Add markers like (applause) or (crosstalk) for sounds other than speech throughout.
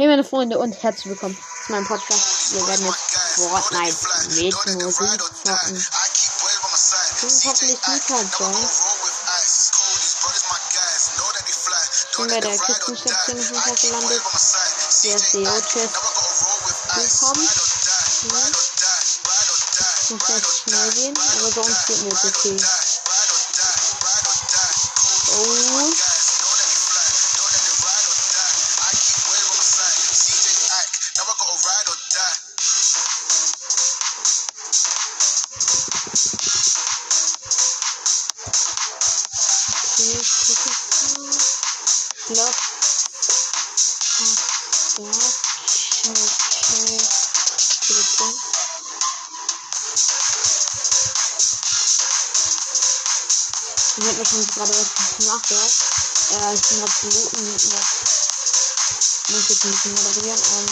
Hey meine Freunde und herzlich willkommen zu meinem Podcast. Wir werden jetzt Fortnite mit Musik zocken. Bin hoffentlich Mika. Ich bin bei der Kistenstation in Mika gelandet. Der SEO-Chef bekommt. Ich muss jetzt schnell gehen, aber uns geht mir jetzt okay. Ich bin gerade Piloten noch. Muss jetzt ein bisschen moderieren. Ähm,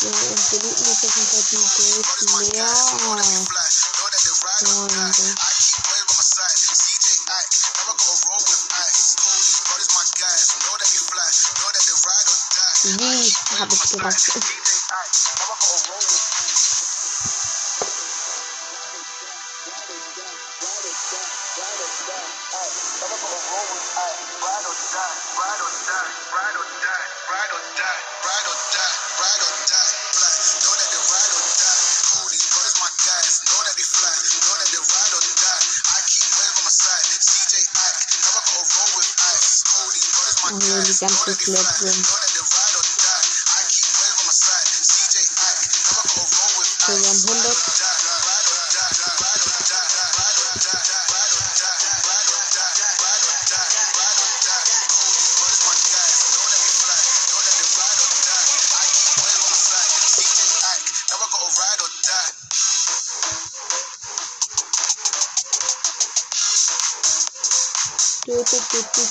und Piloten ist auf jeden Fall die Geld leer. Freunde. Wie habe ich gerastet? Oh, die ganze Klettern.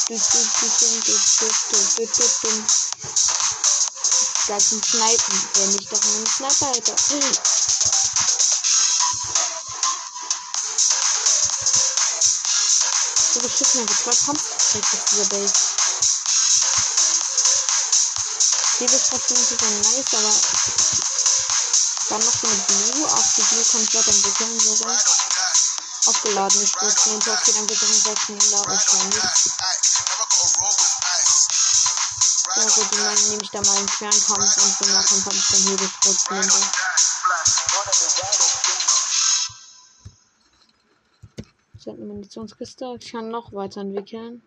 Das sind Snipen, wenn ich doch einen Sniper hätte. So beschissen, aber zwei Kampfeffekte auf dieser Base. Die Beschreibung ist super nice, aber dann noch eine Blue. Auf die Blue kann ich weiterentwickeln sogar. Aufgeladene Stürzen und auf die Entwicklung sehr schneller wahrscheinlich. Ja gut, die meinen nehme ich da mal einen Fernkampf und im Nahkampf habe ich dann Hebelstürzen und so. Ich habe eine Munitionskiste. Ich kann noch weiterentwickeln.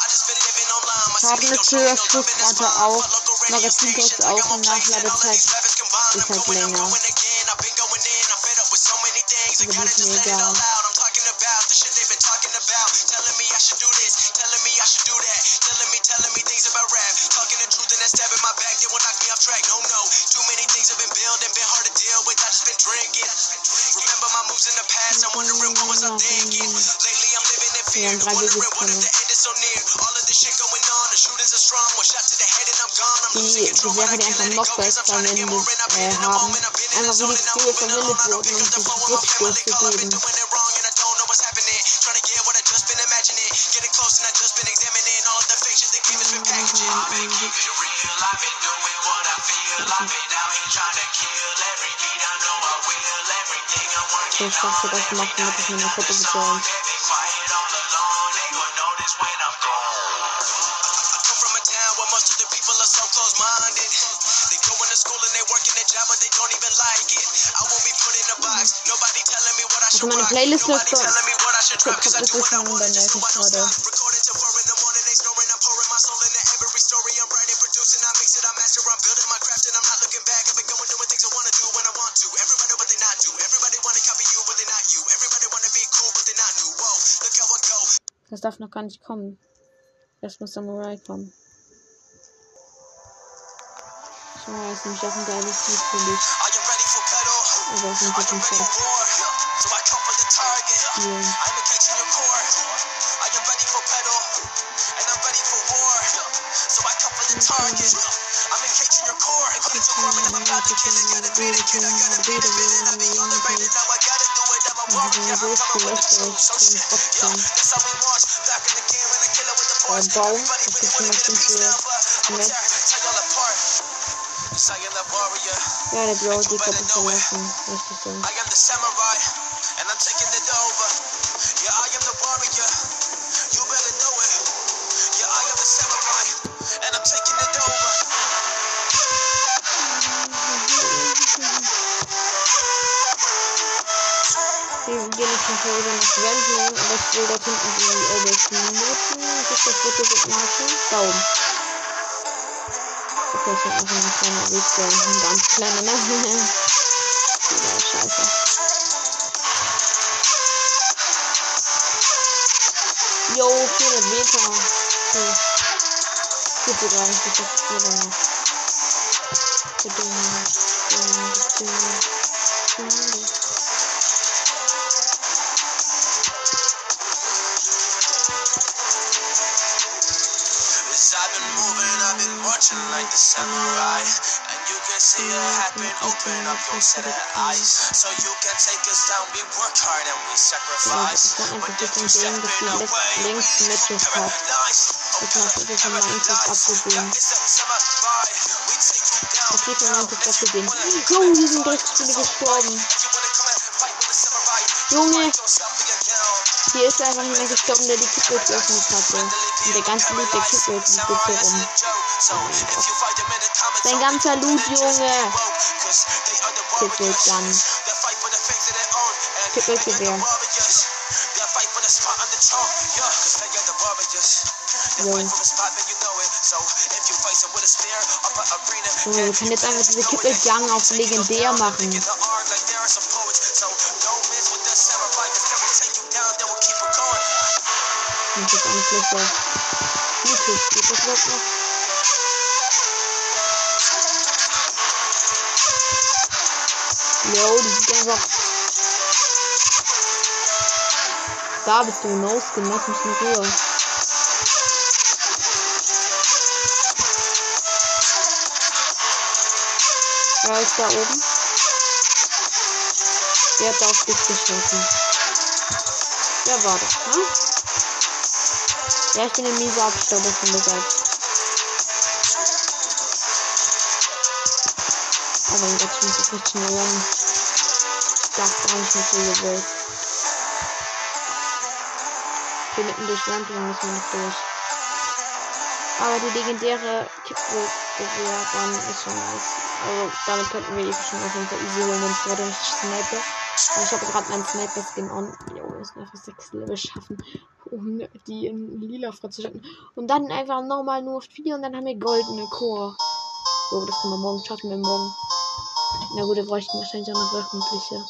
I just been living online, my Schaden city ist höher, Schussrate world. auch, Magazin ist got auch und Nachladezeit. Ist I'm halt länger. going again, I've been going Die die einfach noch besser verwendet äh, haben. Einfach wie along. I verwendet wurden, um family Blitzschuss zu geben. doing it wrong and I don't know what's not new. Whoa, look how I go. Das darf noch gar nicht kommen. Erst muss Samurai kommen. Samurai ist nämlich auch ein geiles Lied, finde ich. Are you ready for battle? So I come for the target. I'm engaging your core, including your core, but I'm about to kill it. Gotta beat it, kid. I gotta beat it, beat it. Rüber nach Wendling, aber ich will dort hinten die Elbes Minuten sich das Foto gut machen. Da oben. Okay, ich hab noch einen kleinen Weg, der ganz kleiner, ne? (laughs) Ja, scheiße. Jo, 400 Meter. Okay. Gut sogar, ich bin jetzt hier noch. Yes, open up set of eyes. So you can take us down, we work hard and we sacrifice. If you step in our way, you to paradise. Ich mach das in Minecraft abgesehen. Down. Okay, von Minecraft abgesehen. Junge, die sind recht viele gestorben. Junge, in hier ist einfach jemand gestorben, der die Kippwelt geöffnet hatte. Und der ganze Loot der Kippwelt liegt jetzt hier rum. Dein ganzer Loot, Junge. Kippwelt Gun. Kippwelt Gewehr. Jo. Junge, wir können jetzt einfach diese Kippwelt Gun auf legendär machen. Und jetzt eigentlich gleich auf YouTube. Geht das überhaupt noch? Einfach. Da bist du, No-Skin, lass mich in Ruhe. Wer ist da oben? Wer hat auf dich geschossen? Wer war das, ne? Ja, ich bin ein mieser Abstauber von gesagt. Oh mein Gott, ich muss jetzt nicht schnell rennen. Darf gar nicht so gewollt. Hier mitten durch Rampling müssen wir noch durch. Aber die legendäre Kippgewehr dann ist schon nice. Also damit könnten wir die schon auf Fall easy holen, wenn ich gerade nicht snipe. Und ich habe gerade meinen Sniper-Skin on. Jo, wir müssen einfach 6 Level schaffen, um die in lila freizuschalten. Und dann einfach nochmal nur 4 und dann haben wir goldene Core. So, das können wir morgen schaffen, wir morgen. Na gut, wir bräuchten wahrscheinlich auch noch wöchentliche.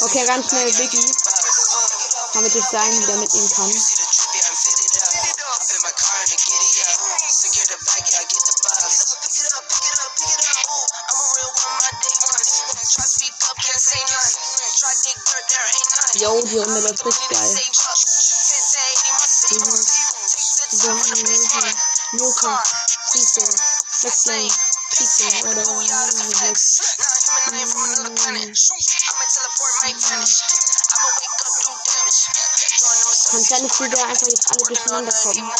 Okay, ganz schnell Biggie. Damit ich sein wieder mitnehmen kann. Yo, die Runde läuft richtig geil. Joker, Fiese, Wechseln. I'ma wake up, do damage. Kann die da einfach jetzt alle durcheinander kommen.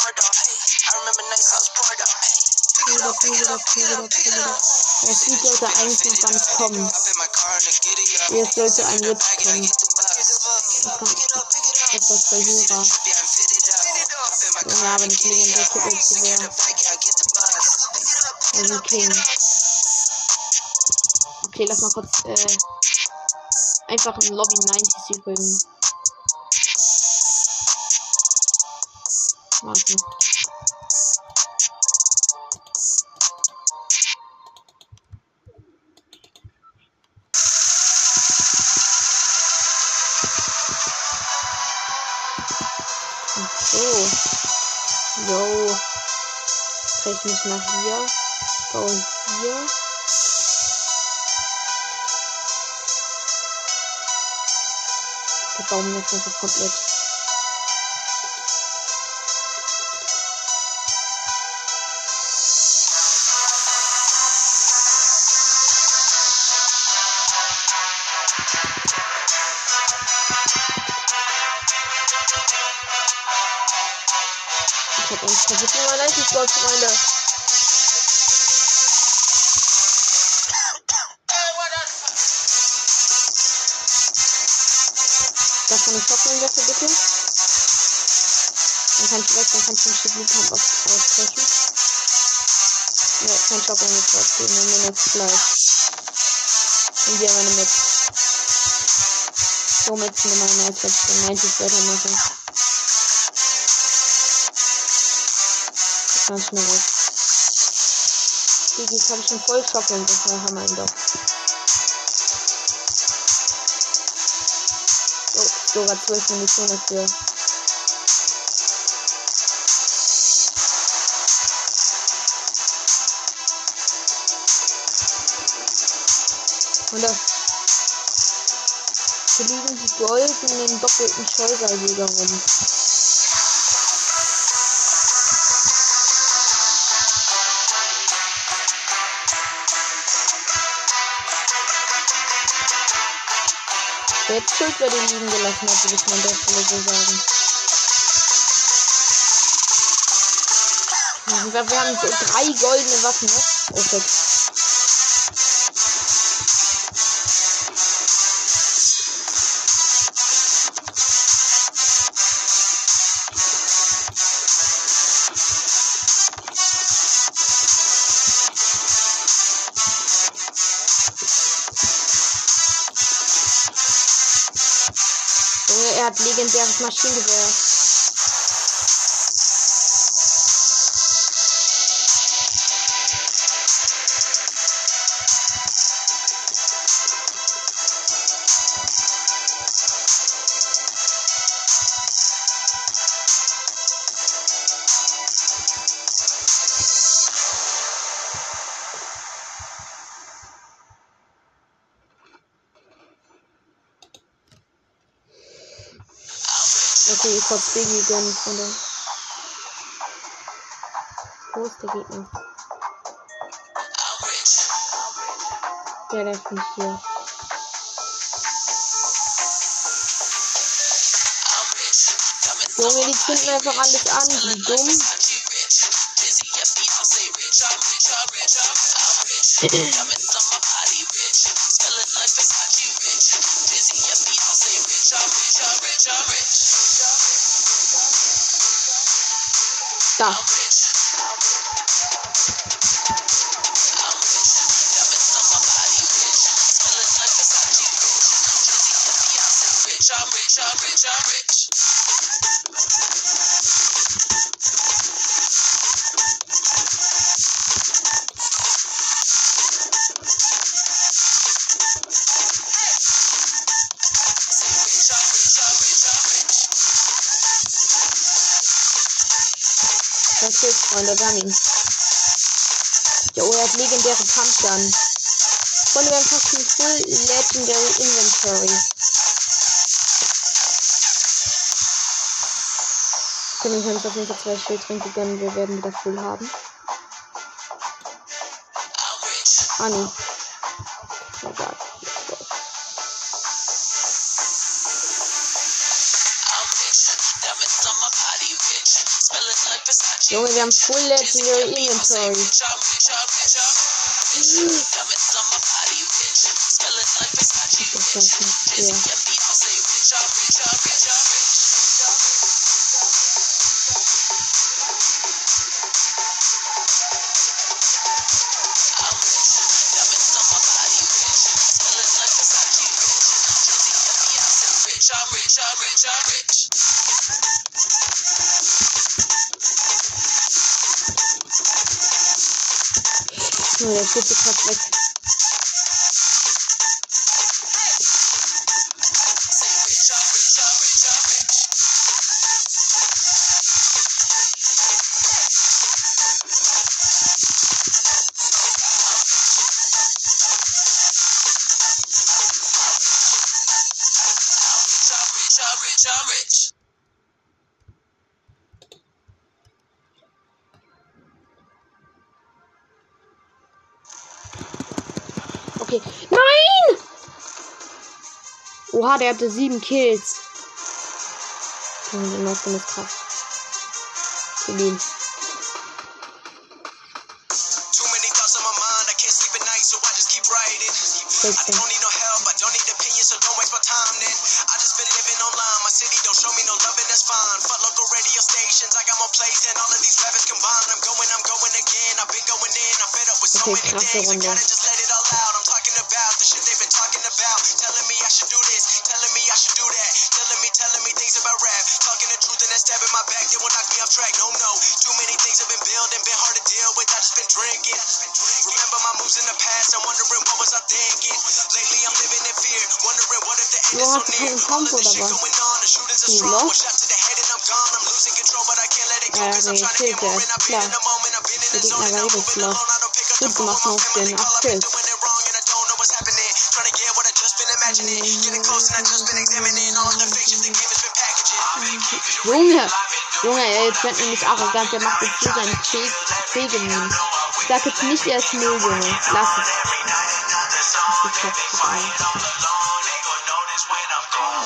Wieder, wieder, wieder, wieder. Das Lied sollte eigentlich nicht kommen. Jetzt sollte ein jetzt kommen. Etwas Verlierer. Ja, wenn ich legendär Titel zu wäre. Also King. Okay, lass mal kurz äh, einfach in Lobby 90 übrigens. Warte. So. Drehe ich mich nach hier. Go hier. Baum ist einfach komplett. Mit okay, nehmen wir jetzt gleich. Und wir haben eine mit. Somit sind wir mal als letzte 90 weitermachen. Ganz schnell raus. Die, kann schon voll shopping, das war Hammer doch. So, sogar 12 Munition dafür. Goldenen doppelten Scheusarjäger rum. Jetzt Schuld bei den liegen gelassen hat, würde ich mal an der Stelle so sagen. Wir, haben so drei goldene Waffen, ne? Oh shit. Hat legendäres Hab Biggie gönnen der. Wo ist der Gegner? Der, der ist nicht hier. Junge, die zünden einfach alles an, wie dumm. Da. Das hilft, Freunde, wir haben ihn. Ja, oh, er hat legendäre Pumpgun. Freunde, wir haben fast ein Full Legendary Inventory. Können wir uns auf jeden Fall zwei Schildtränke gönnen. Wir werden wieder Full haben. Ah, nee. Junge, wir haben Full Legendary Inventory. I'm rich, I'm rich, I'm rich. Nur der dritte Kopf weg. Oha, der hatte sieben Kills. Junge, Skin ist krass. Kill ihn. Okay, krasse Runde. deswegen fehlt ist klar. Der Gegner war übelst Gut gemacht auf den Abschild. Junge! Junge, ey, jetzt wird nämlich arrogant, der macht jetzt so seinen Fegen. Ich sag jetzt nicht, er ist Müll, Junge. Lass es. Ich es ein.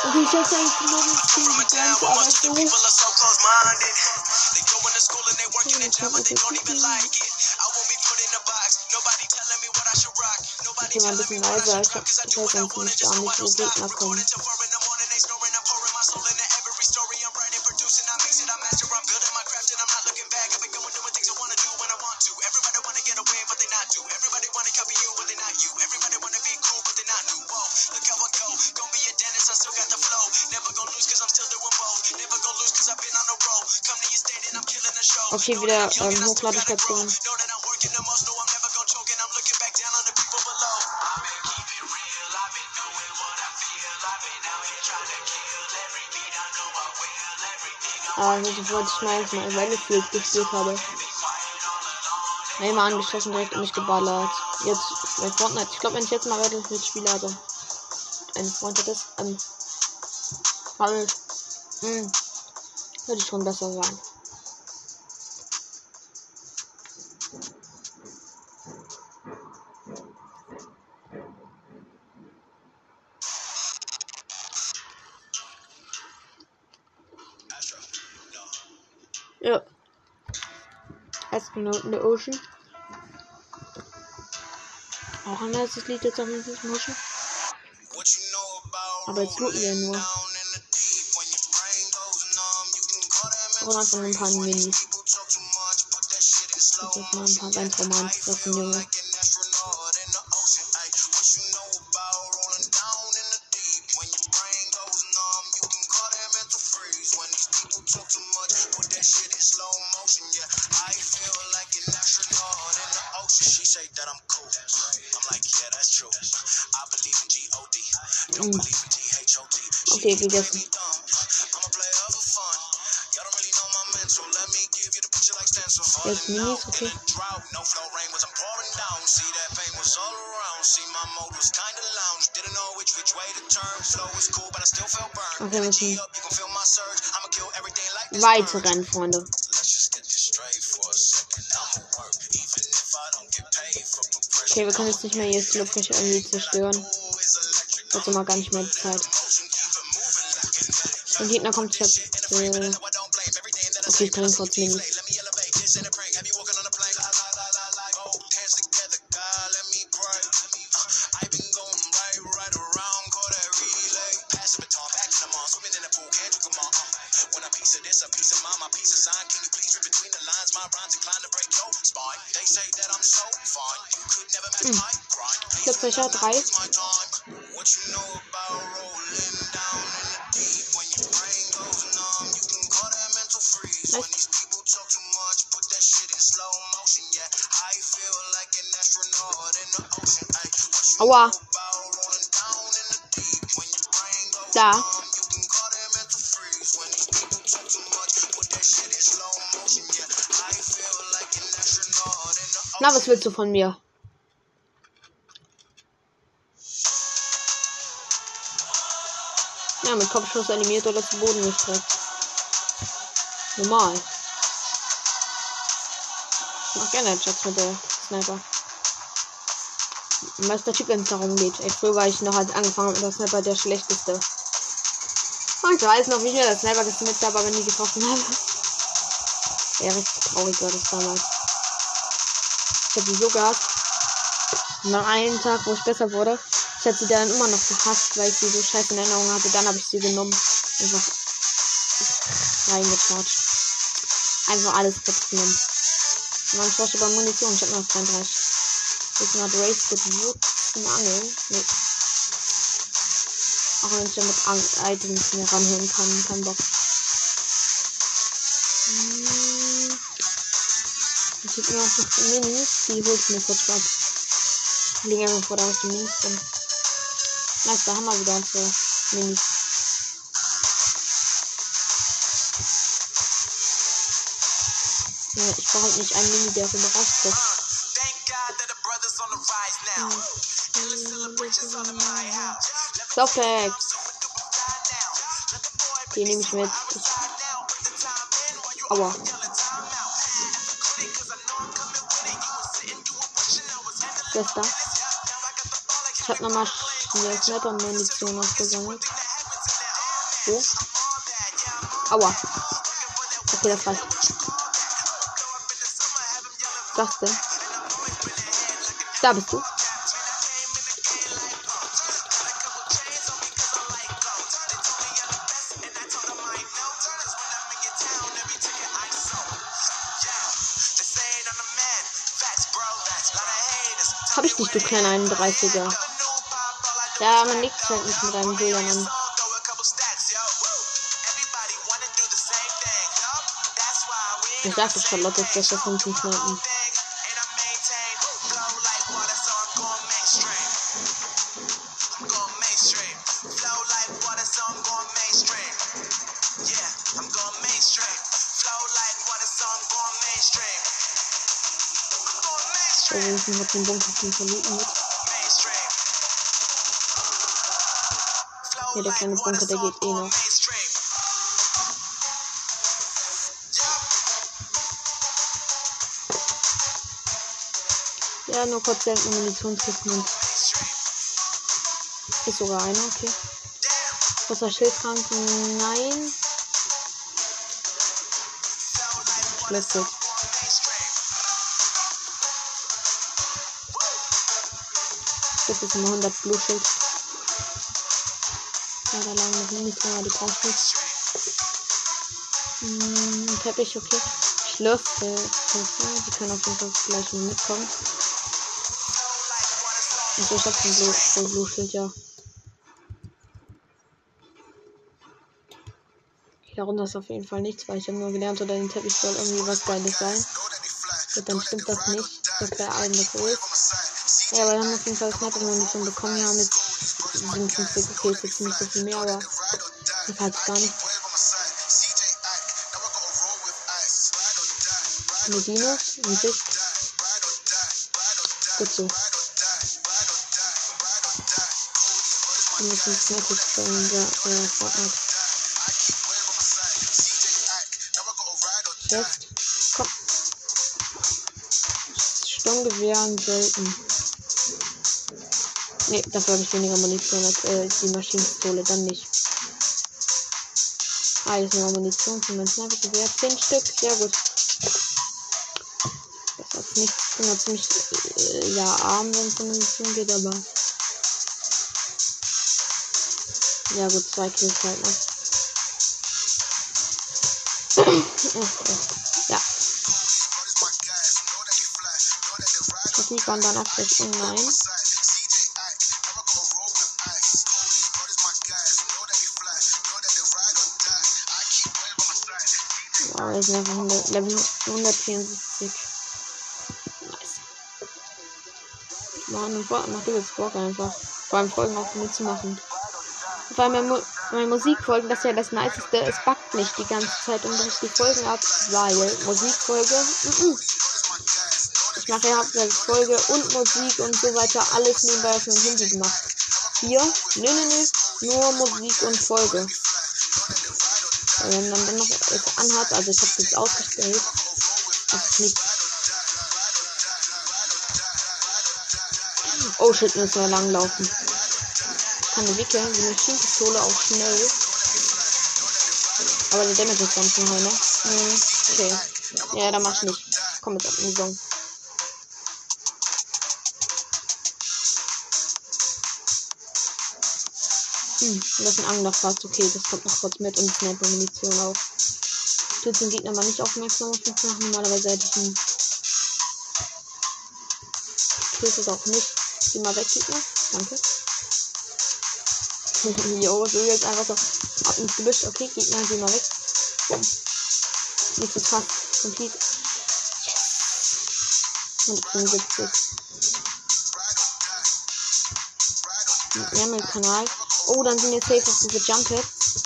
Okay, ich hab's eigentlich genau nicht gesehen, aber so in the gym and they don't even like it. I won't be put in a box. Nobody telling me what I should rock. Nobody telling me what I should rock. Cause I do what I wanna, just know I don't stop. Okay, wieder ähm, Hochladestation. Ah, das wollte ich mal erstmal Battlefield gespielt habe. Neymar angeschossen, direkt um mich geballert. Jetzt bei Fortnite. Ich glaube, wenn ich jetzt mal Battlefield spiele, also ein Freund hat das, ähm, Bubble, mh, hm, würde schon besser sein. Ja. Astronaut in the Ocean. Auch ein nice Lied jetzt auf dieses Muschel. Aber jetzt looten wir nur. Und einfach ein paar Minis. Ich muss jetzt mal ein paar ganz Romanen Junge. Steak gegessen. Jetzt Minis, okay. Okay, okay. weiter rennen, Freunde. Okay, wir können jetzt nicht mehr jedes Glücklich irgendwie zerstören. Also mal gar nicht mehr die Zeit. Der Gegner kommt jetzt. Äh, okay, ich kann ihn trotzdem nicht. Fächer 3. Aua. Da. Na, was willst du von mir? Ja, mit Kopfschuss animiert oder zu Boden gestreckt. Normal. Ich mach gerne Chats mit der Sniper. Meister Typ, wenn es darum geht. Ey, früher war ich noch, als angefangen mit der Sniper, der schlechteste. Und ich weiß noch, wie ich mir das Sniper gesnippt habe, aber nie getroffen habe. (laughs) Ja, richtig traurig war das damals. Ich hab die so gehasst. Nach einem Tag, wo ich besser wurde, ich hatte sie dann immer noch gehasst, weil ich sie so scheiße in Erinnerung hatte. Dann habe ich sie genommen. Einfach reingeklatscht. Einfach alles kaputt genommen. Man forscht über Munition. Ich habe noch 32. Ich bin gerade Race gewürzt Angeln. Nee. Auch wenn ich ja mit Ang Items mehr ranhören kann. Kein Bock. Hm. Ich habe mir auch noch Minis. Die holt mir kurz ab. Ich lege einfach vor, da was die Minis sind. Nice, da haben wir wieder unsere Minis. Ja, ich brauche halt nicht einen Mini, der so rausguckt. Softpack. Die nehme ich mit. Aua. Schwester. Ich hab nochmal hier Sniper-Munition aufgesammelt. Wo? Aua. Okay, das reicht. Was denn? Da bist du. Kleiner 31er. Ja, man liegt halt nicht mit einem Julian an. Ich sagte Charlotte ist besser von fünf Minuten. So, wir müssen mit dem Bunker von Minuten mit. Hier der kleine Bunker, der geht eh noch. Ja, nur kurz selten Munitionskisten und. Ist sogar einer, okay. Großer Schildtrank, nein. Schlüssel. Das ist immer 100 Blutschild. Ja, da lagen noch Minis, aber die brauche. Hm, Teppich, okay. Schlüssel. Die können auf jeden Fall gleich mal mitkommen. Also ich hab den Blue, den Blue Schild, ja. Darunter ist auf jeden Fall nichts, weil ich habe nur gelernt, oder den Teppich soll irgendwie was Geiles sein. Und dann stimmt das nicht, dass der eine so ist. Ja, aber wir haben auf jeden Fall Sniper Munition bekommen, ja, mit 57, okay, ist jetzt nicht so viel mehr, aber ich halt gar nicht. Medina, niedrig. Gut so. Wir müssen Snappig stellen, der äh, Fortnite. Jetzt. Komm. Sturmgewehren selten. Ne, dafür habe ich weniger Munition als äh, die Maschinenpistole, dann nicht. Ah, jetzt noch Munition für mein Sniper-Gewehr. 10 Stück, sehr gut. Das hat nicht, ich bin ja ziemlich äh, ja, arm, wenn es um Munition geht, aber. Ja gut, zwei Kills halt noch. ja. Das liegt man dann auch in. Nein. Jetzt Level 100, Level 174. Nice. Mann, macht übelst Bock einfach. Vor allem Folgen auch mitzumachen. Vor allem meine, meine Musikfolgen, das ist ja das Niceste. Es backt nicht die ganze Zeit und bricht die Folgen ab, weil Musikfolge. Mm -mm. Ich mache ja hauptsächlich Folge und Musik und so weiter alles nebenbei auf dem Handy gemacht. Hier, nö, nö, nö, nur Musik und Folge. Wenn man dann noch es anhat, also ich habe das ausgestellt, ist nichts. Oh shit, müssen wir langlaufen. Ich kann wickeln, die Maschinenpistole auch schnell. Aber der Damage ist ganz schnell, ne? Hm, okay. Ja, da mach ich nicht. Komm jetzt ab in die Zone. Hm, das ist ein Anglerfahrt. Okay, das kommt noch kurz mit und Sniper-Munition auch. Tut den Gegner mal nicht aufmerksam auf mich machen. Normalerweise hätte ich ihn. Tut es auch nicht. Geh mal weg, Gegner. Danke. (laughs) jo, so jetzt einfach so ab ins Gebüsch. Okay, Gegner, geh mal weg. Bumm. Nicht so krass. Complete. Yes. 175. Ärmelkanal. Oh, dann sind wir safe auf diese Jump Hits.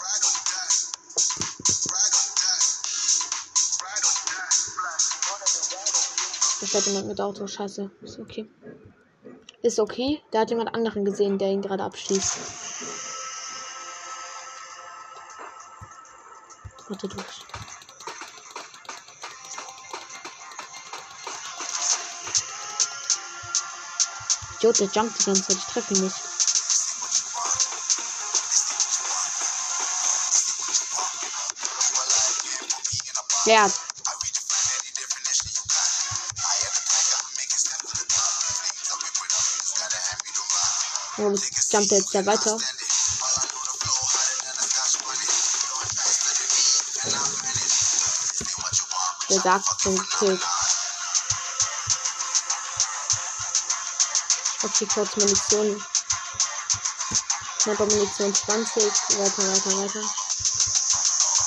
Da fährt jemand mit Auto. Scheiße. Ist okay. Ist okay. Der hat jemand anderen gesehen, der ihn gerade abschießt. Warte durch. Idiot, der jumpt die ganze Zeit. Ich treffe ihn nicht. Ja. Oh, das jumpt jetzt ja weiter. Der schon gekillt. Okay, kurz Munition. Sniper Munition 20. Weiter, weiter, weiter.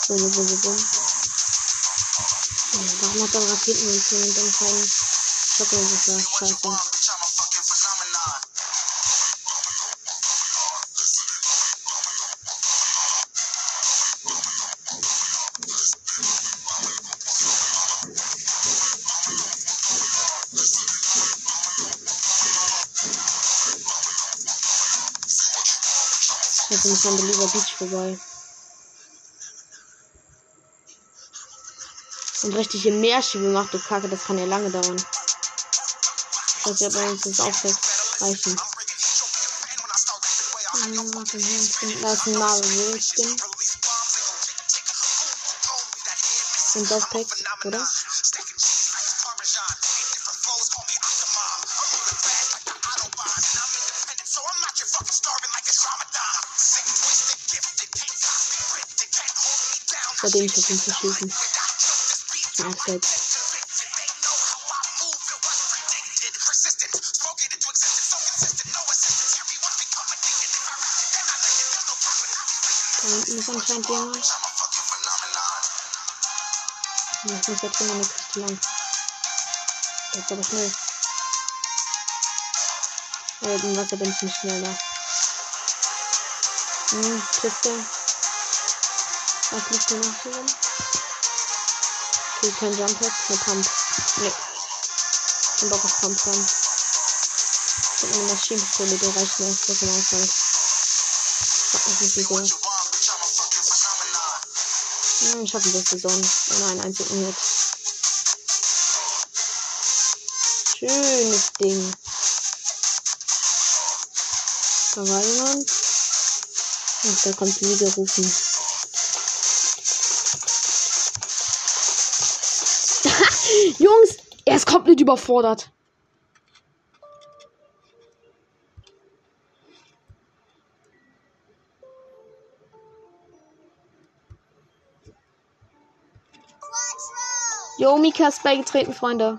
Bum, bum, bum, bum. Warum hat er Raketenmunition und dann keinen Schockwerfer? Scheiße. Jetzt ich an Belieber Beach vorbei. Und richtig im Meerschiebe macht, du Kacke, das kann ja lange dauern. Das ja bei uns das auch reichen. Da ist ein Marvel Skin. Und das Pack, oder? Bei dem ich auf ihn verschießen. Abseits. Da hinten ist anscheinend jemand. Ich muss jetzt immer eine Kiste lang. Jetzt aber schnell. Aber im Wasser bin ich nicht schneller. Hm, Kiste. Was liegt hier noch drin? Okay, kein Jump Pad, ne Pump. Ne. Und doch auf Pump dann. Ich hab eine Maschinenpistole, die reicht mir echt am Anfang. Frag mich nicht wieso. Hm, ich hab ein bisschen Sonnen. Ohne einen einzigen Hit. Schönes Ding. Da war jemand. Ach, da kommt wie gerufen. Jungs, er ist komplett überfordert. Yo, Mika ist beigetreten, Freunde.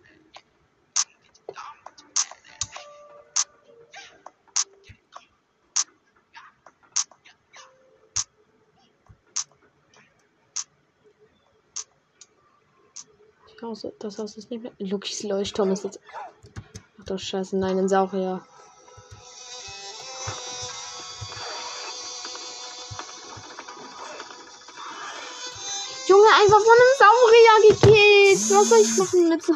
Haus, das Haus ist nicht mehr. Lukis Leuchtturm ist jetzt. Ach doch, Scheiße, nein, ein Saurier. Junge, einfach von einem Saurier gekillt. Was soll ich machen mit so.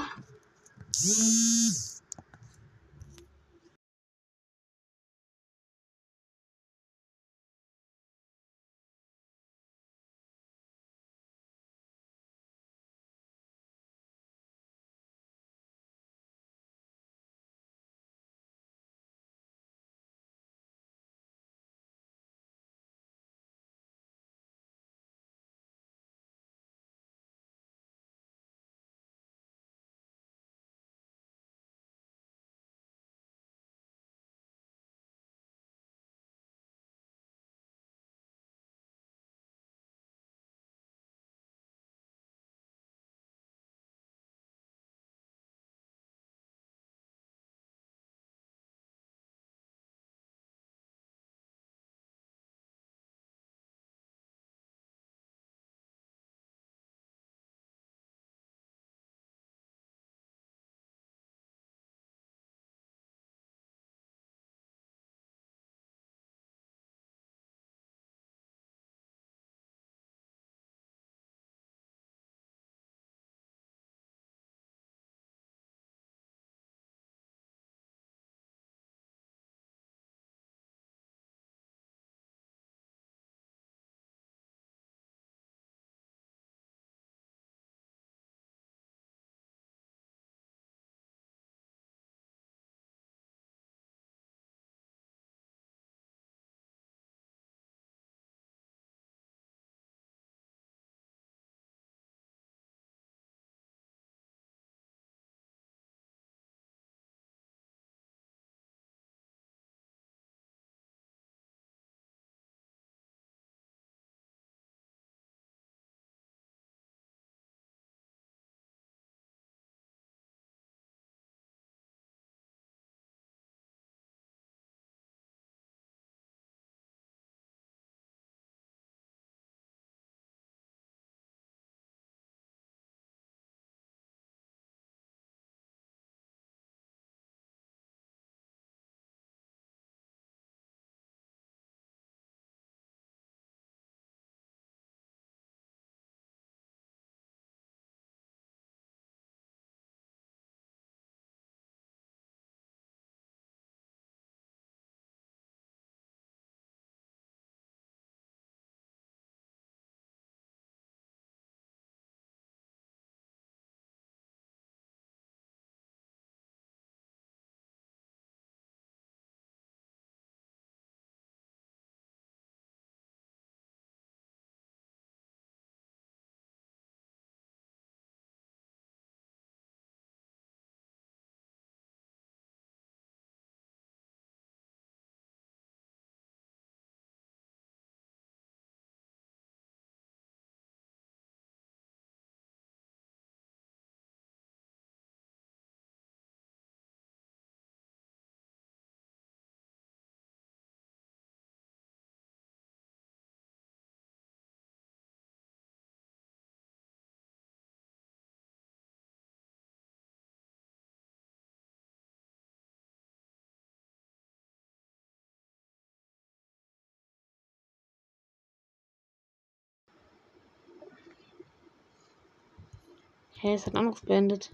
Hä, es hat Anruf beendet.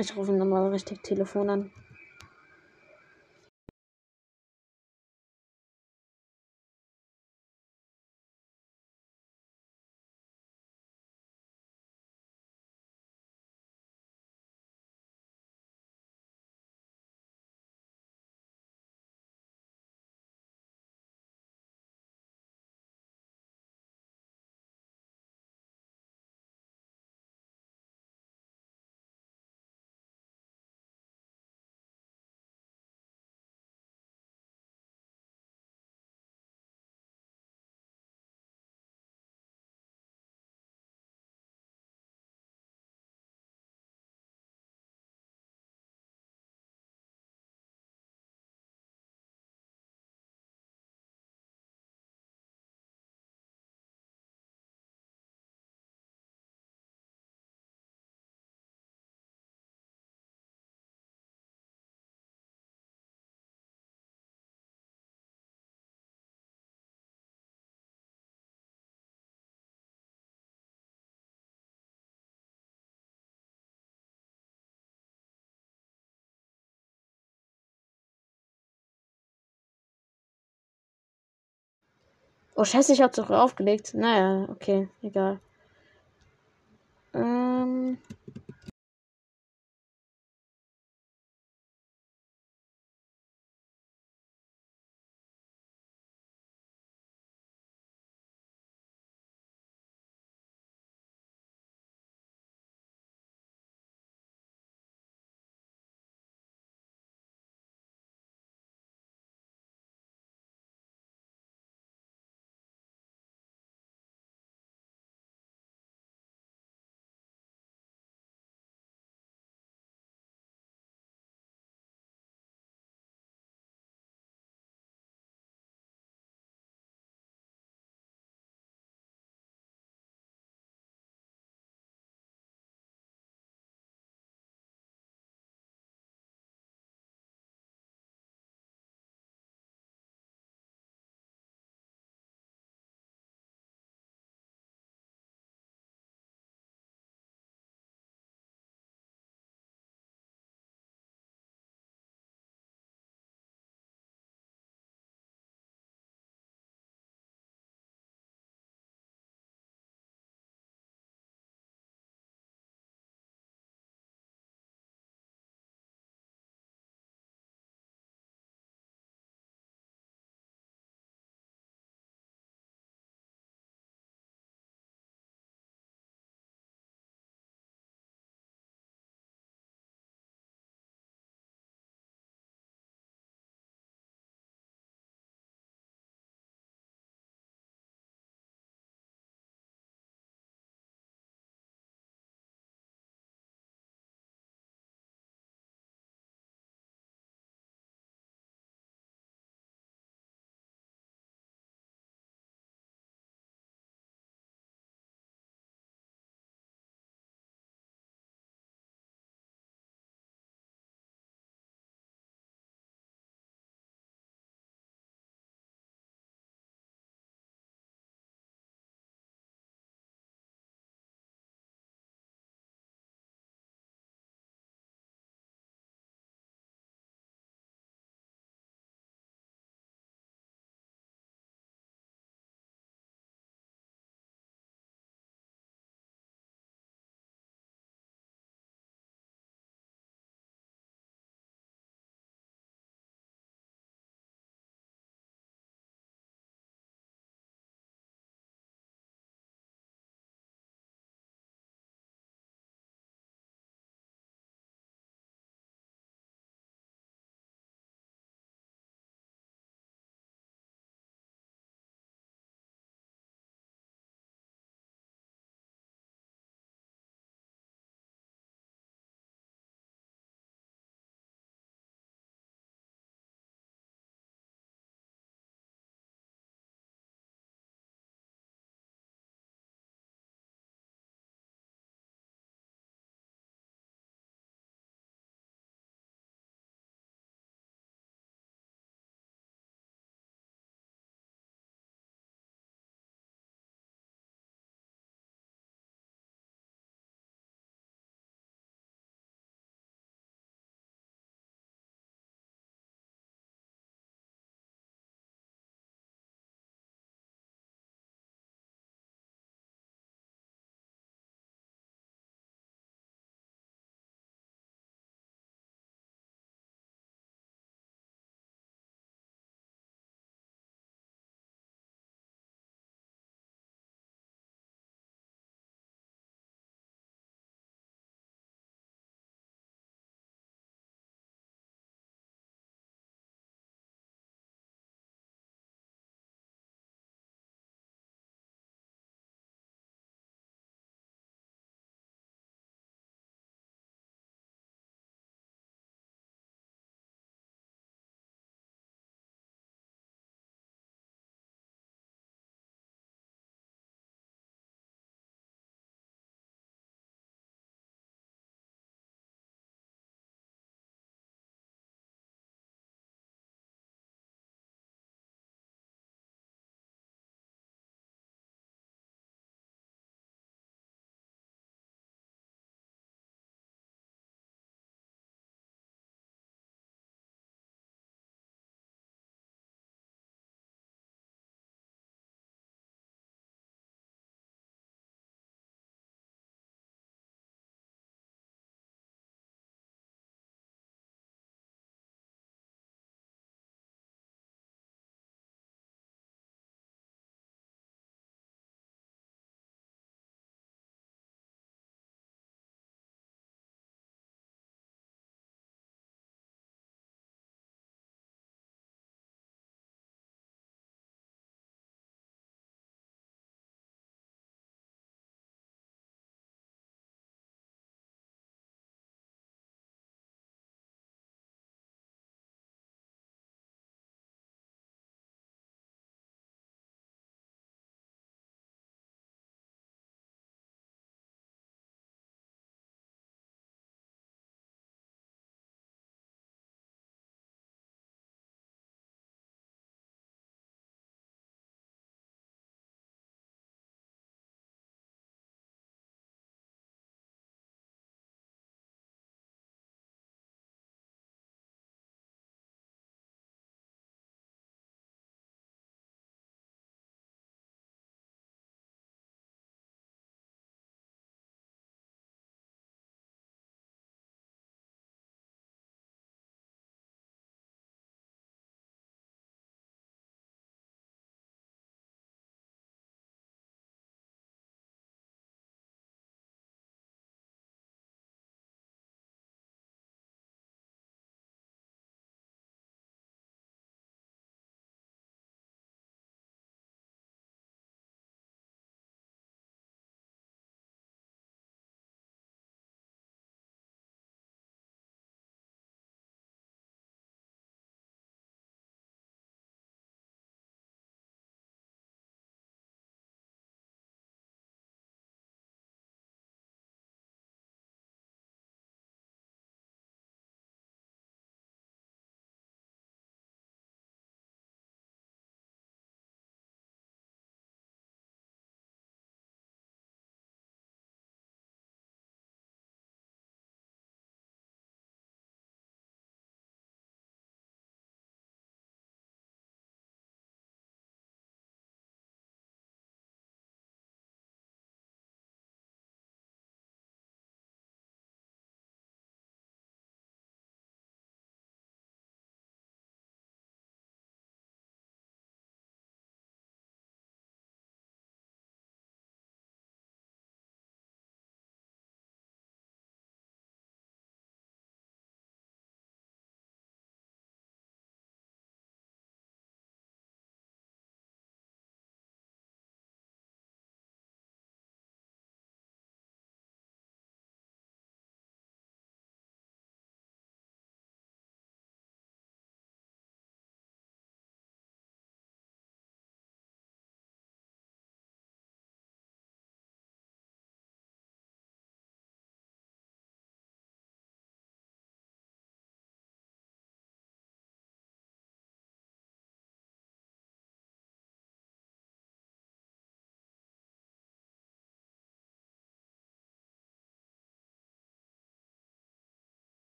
Ich rufe ihn nochmal richtig Telefon an. Oh, scheiße, ich hab's doch aufgelegt. Naja, okay, egal. Ähm.